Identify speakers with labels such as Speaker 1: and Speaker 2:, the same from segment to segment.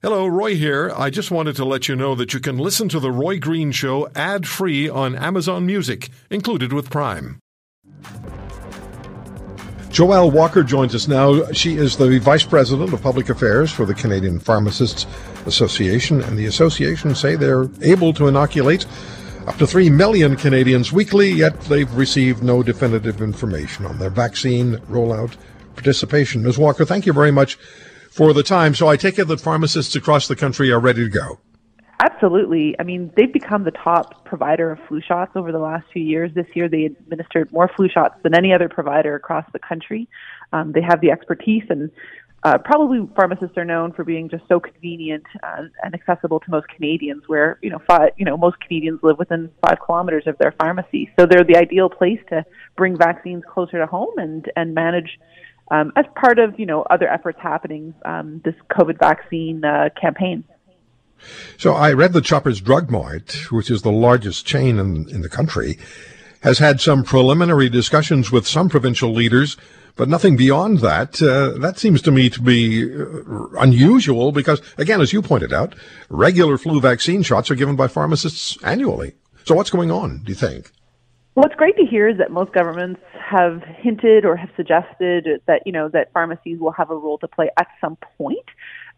Speaker 1: Hello, Roy here. I just wanted to let you know that you can listen to The Roy Green Show ad free on Amazon Music, included with Prime. Joelle Walker joins us now. She is the Vice President of Public Affairs for the Canadian Pharmacists Association, and the association say they're able to inoculate up to 3 million Canadians weekly, yet they've received no definitive information on their vaccine rollout participation. Ms. Walker, thank you very much for the time. So I take it that pharmacists across the country are ready to go.
Speaker 2: Absolutely. I mean, they've become the top provider of flu shots over the last few years. This year, they administered more flu shots than any other provider across the country. Um, they have the expertise, and uh, probably pharmacists are known for being just so convenient uh, and accessible to most Canadians. Where you know, five, you know, most Canadians live within five kilometers of their pharmacy, so they're the ideal place to bring vaccines closer to home and and manage um, as part of you know other efforts happening um, this COVID vaccine uh, campaign.
Speaker 1: So I read that Shoppers Drug Mart, which is the largest chain in, in the country, has had some preliminary discussions with some provincial leaders, but nothing beyond that. Uh, that seems to me to be uh, unusual because, again, as you pointed out, regular flu vaccine shots are given by pharmacists annually. So what's going on, do you think?
Speaker 2: What's great to hear is that most governments have hinted or have suggested that you know that pharmacies will have a role to play at some point.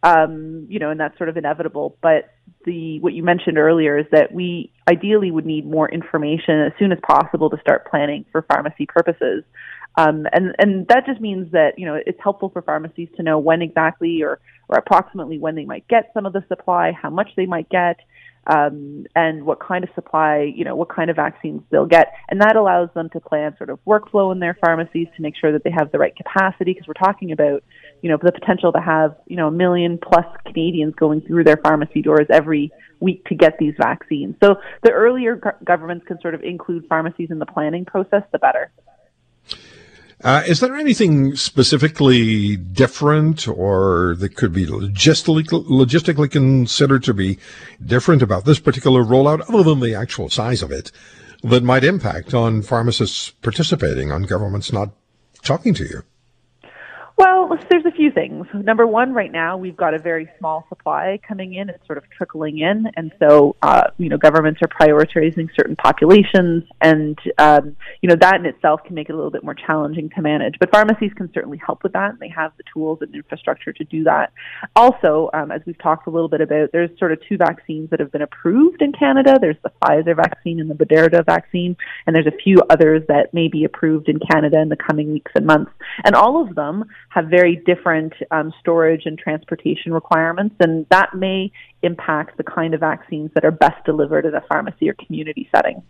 Speaker 2: Um, you know, and that's sort of inevitable. But the what you mentioned earlier is that we ideally would need more information as soon as possible to start planning for pharmacy purposes. Um, and and that just means that you know it's helpful for pharmacies to know when exactly or or approximately when they might get some of the supply, how much they might get, um, and what kind of supply, you know, what kind of vaccines they'll get. And that allows them to plan sort of workflow in their pharmacies to make sure that they have the right capacity because we're talking about, you know, the potential to have, you know, a million plus Canadians going through their pharmacy doors every week to get these vaccines. So the earlier governments can sort of include pharmacies in the planning process, the better.
Speaker 1: Uh, is there anything specifically different or that could be logistically, logistically considered to be different about this particular rollout, other than the actual size of it, that might impact on pharmacists participating, on governments not talking to you?
Speaker 2: Well, there's a few things. Number one, right now we've got a very small supply coming in. It's sort of trickling in, and so uh, you know governments are prioritizing certain populations, and um, you know that in itself can make it a little bit more challenging to manage. But pharmacies can certainly help with that, they have the tools and infrastructure to do that. Also, um, as we've talked a little bit about, there's sort of two vaccines that have been approved in Canada. There's the Pfizer vaccine and the Moderna vaccine, and there's a few others that may be approved in Canada in the coming weeks and months, and all of them have very different um, storage and transportation requirements, and that may impact the kind of vaccines that are best delivered in a pharmacy or community setting.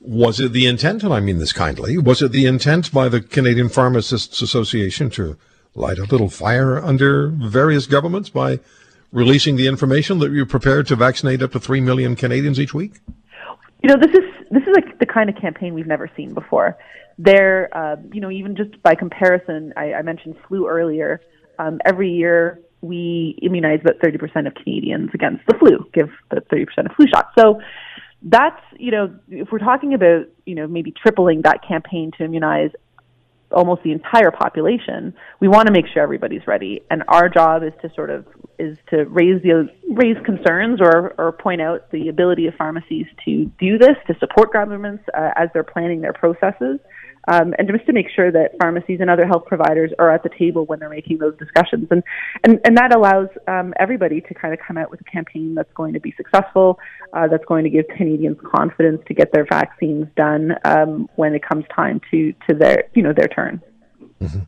Speaker 1: Was it the intent, and I mean this kindly, was it the intent by the Canadian Pharmacists Association to light a little fire under various governments by releasing the information that you're prepared to vaccinate up to 3 million Canadians each week?
Speaker 2: You know, this is this is like the kind of campaign we've never seen before. There, uh, you know, even just by comparison, I, I mentioned flu earlier. Um, every year, we immunize about 30% of Canadians against the flu, give about 30% of flu shots. So that's, you know, if we're talking about, you know, maybe tripling that campaign to immunize almost the entire population, we want to make sure everybody's ready. And our job is to sort of is to raise the raise concerns or or point out the ability of pharmacies to do this to support governments uh, as they're planning their processes um, and just to make sure that pharmacies and other health providers are at the table when they're making those discussions. And and, and that allows um, everybody to kind of come out with a campaign that's going to be successful, uh, that's going to give Canadians confidence to get their vaccines done um, when it comes time to to their you know their turn.
Speaker 1: Mm-hmm.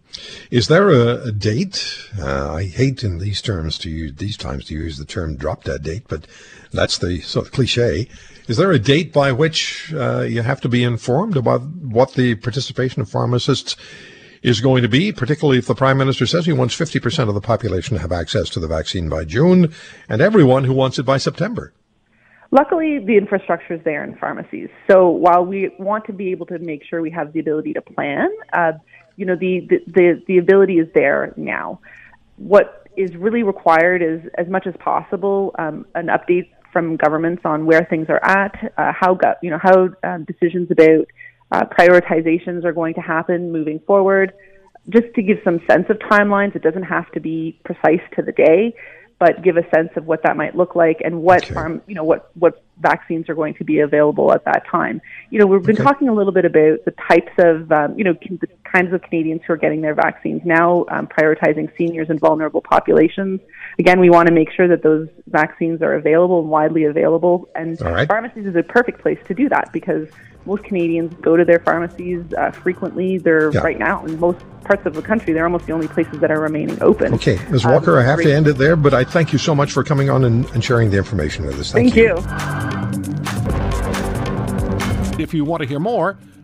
Speaker 1: Is there a, a date? Uh, I hate in these terms to use these times to use the term "drop dead date," but that's the sort of cliche. Is there a date by which uh, you have to be informed about what the participation of pharmacists is going to be, particularly if the Prime Minister says he wants 50% of the population to have access to the vaccine by June and everyone who wants it by September?
Speaker 2: Luckily, the infrastructure is there in pharmacies. So while we want to be able to make sure we have the ability to plan, uh, you know, the, the, the, the ability is there now. What is really required is, as much as possible, um, an update from governments on where things are at, uh, how go- you know how um, decisions about uh, prioritizations are going to happen moving forward. just to give some sense of timelines, it doesn't have to be precise to the day, but give a sense of what that might look like and what
Speaker 3: Okay.
Speaker 2: farm, you know, what what vaccines are going to be available at that time. You know, we've been
Speaker 3: Okay.
Speaker 2: talking a little bit about the types of, um, you know, the kinds of Canadians who are getting their vaccines now, um, prioritizing seniors and vulnerable populations. Again, we want to make sure that those vaccines are available and widely available, and
Speaker 3: All right.
Speaker 2: pharmacies is a perfect place to do that because most Canadians go to their pharmacies uh, frequently. They're
Speaker 3: Yeah.
Speaker 2: right now in most parts of the country. They're almost the only places that are remaining open.
Speaker 3: Okay, Ms.
Speaker 2: Um,
Speaker 3: Walker, I have to end it there, but I thank you so much for coming on and, and sharing the information with us.
Speaker 2: Thank you.
Speaker 1: If you want to hear more,